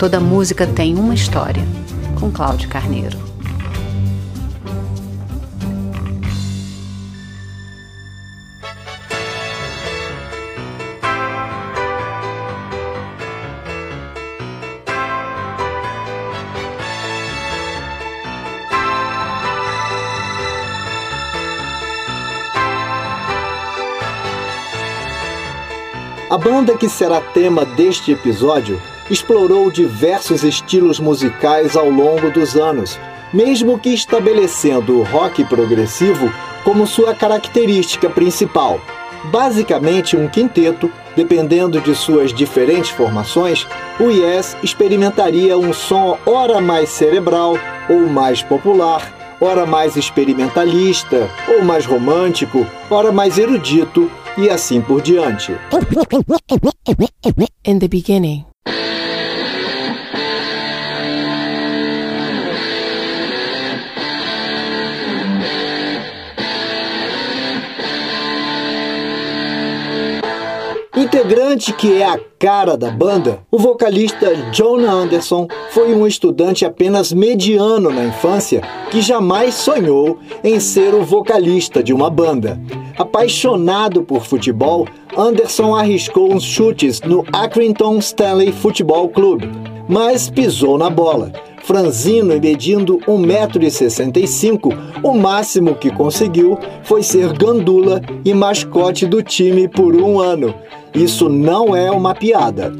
Toda música tem uma história, com Cláudio Carneiro. A banda que será tema deste episódio explorou diversos estilos musicais ao longo dos anos, mesmo que estabelecendo o rock progressivo como sua característica principal. Basicamente um quinteto, dependendo de suas diferentes formações, o Yes experimentaria um som ora mais cerebral ou mais popular, ora mais experimentalista ou mais romântico, ora mais erudito e assim por diante. In the beginning. Integrante que é a cara da banda, o vocalista John Anderson foi um estudante apenas mediano na infância que jamais sonhou em ser o vocalista de uma banda. Apaixonado por futebol, Anderson arriscou uns chutes no Accrington Stanley Football Club, mas pisou na bola. Franzino e medindo 1,65m, o máximo que conseguiu foi ser gandula e mascote do time por um ano. Isso não é uma piada.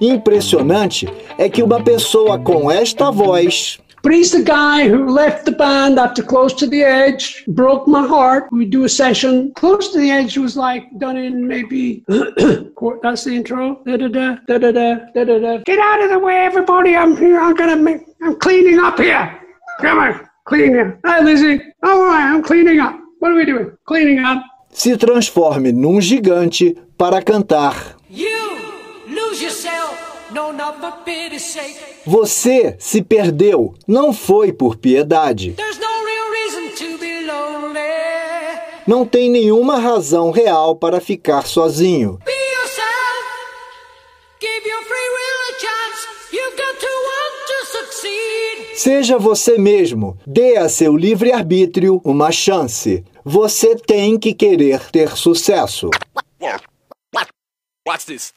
Impressionante é que uma pessoa com esta voz But he's the guy who left the band after Close to the Edge, broke my heart. We do a session. Close to the Edge was like done in maybe, that's the intro. Da da da da da da da da. Get out of the way, everybody. I'm here. I'm gonna make, I'm cleaning up here. Come on, cleaning. Hi, Lizzie. All right, I'm cleaning up. What are we doing? Cleaning up. Se transforme num gigante para cantar. You lose yourself. Você se perdeu, não foi por piedade. Não tem nenhuma razão real para ficar sozinho. Seja você mesmo. Dê a seu livre-arbítrio uma chance. Você tem que querer ter sucesso. Watch this.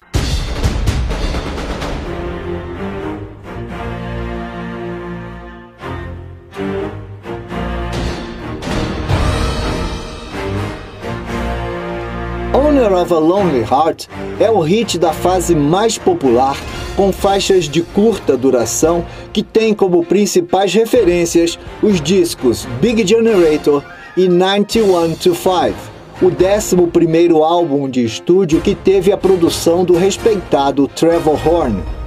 Owner of a Lonely Heart é o hit da fase mais popular, com faixas de curta duração que tem como principais referências os discos Big Generator e 91 to 5, o 11 álbum de estúdio que teve a produção do respeitado Trevor Horn.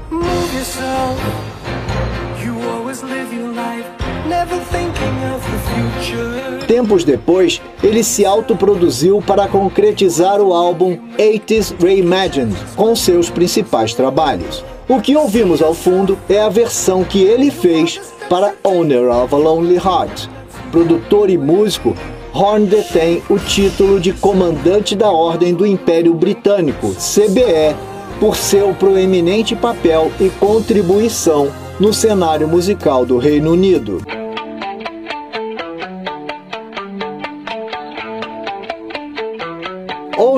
Tempos depois, ele se autoproduziu para concretizar o álbum 80s Reimagined com seus principais trabalhos. O que ouvimos ao fundo é a versão que ele fez para Owner of a Lonely Heart. Produtor e músico, Horn detém o título de Comandante da Ordem do Império Britânico, CBE, por seu proeminente papel e contribuição no cenário musical do Reino Unido.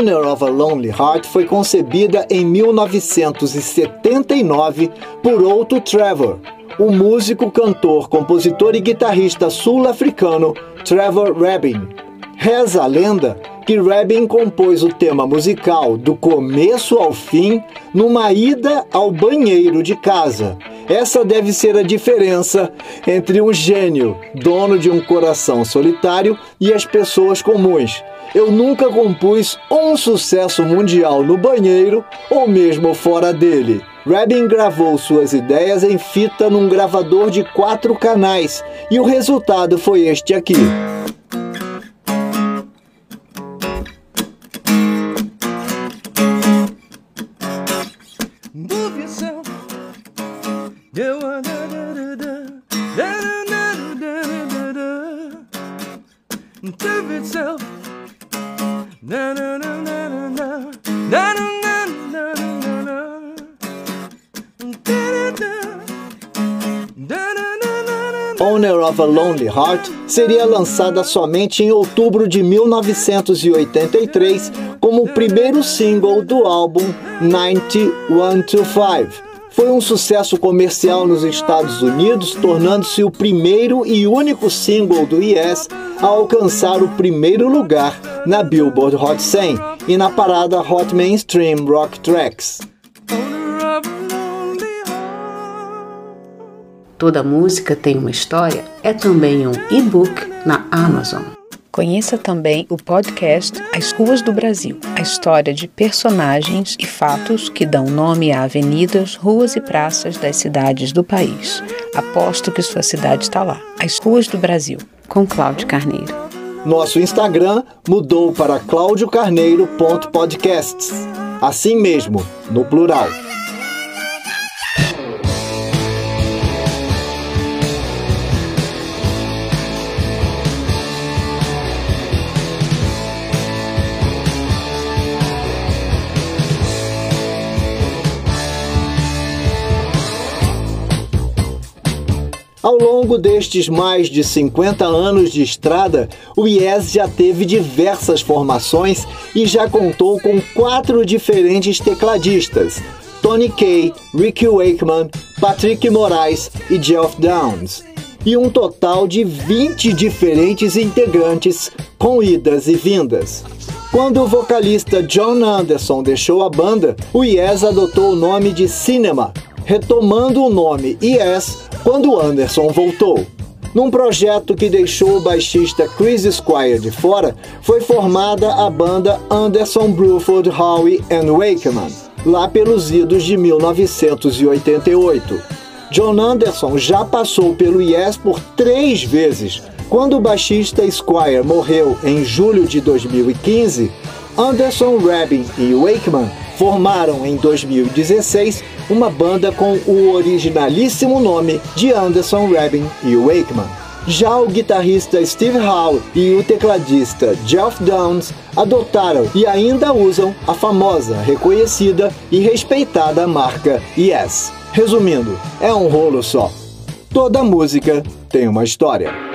Owner of a Lonely Heart foi concebida em 1979 por Otto Trevor, o músico, cantor, compositor e guitarrista sul-africano Trevor Rabin. Reza a lenda que Rabin compôs o tema musical do começo ao fim numa ida ao banheiro de casa. Essa deve ser a diferença entre um gênio, dono de um coração solitário, e as pessoas comuns eu nunca compus um sucesso mundial no banheiro ou mesmo fora dele. Rabin gravou suas ideias em fita num gravador de quatro canais e o resultado foi este aqui. Owner of a Lonely Heart seria lançada somente em outubro de 1983 como o primeiro single do álbum 9125. Foi um sucesso comercial nos Estados Unidos, tornando-se o primeiro e único single do Yes a alcançar o primeiro lugar na Billboard Hot 100 e na parada Hot Mainstream Rock Tracks. Toda música tem uma história é também um e-book na Amazon. Conheça também o podcast As Ruas do Brasil, a história de personagens e fatos que dão nome a avenidas, ruas e praças das cidades do país. Aposto que sua cidade está lá. As Ruas do Brasil. Com Cláudio Carneiro. Nosso Instagram mudou para claudiocarneiro.podcasts. Assim mesmo, no plural. Ao longo destes mais de 50 anos de estrada, o Yes já teve diversas formações e já contou com quatro diferentes tecladistas: Tony Kay, Ricky Wakeman, Patrick Moraes e Geoff Downs. E um total de 20 diferentes integrantes, com idas e vindas. Quando o vocalista John Anderson deixou a banda, o Yes adotou o nome de Cinema, retomando o nome Yes quando Anderson voltou. Num projeto que deixou o baixista Chris Squire de fora, foi formada a banda Anderson Bruford Howe and Wakeman, lá pelos idos de 1988. John Anderson já passou pelo Yes por três vezes. Quando o baixista Squire morreu em julho de 2015, Anderson, Rabin e Wakeman formaram em 2016 uma banda com o originalíssimo nome de Anderson, Rabin e Wakeman. Já o guitarrista Steve Howe e o tecladista Jeff Downs adotaram e ainda usam a famosa, reconhecida e respeitada marca Yes. Resumindo, é um rolo só. Toda música tem uma história.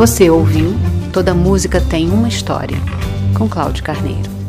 Você ouviu Toda Música Tem Uma História, com Cláudio Carneiro.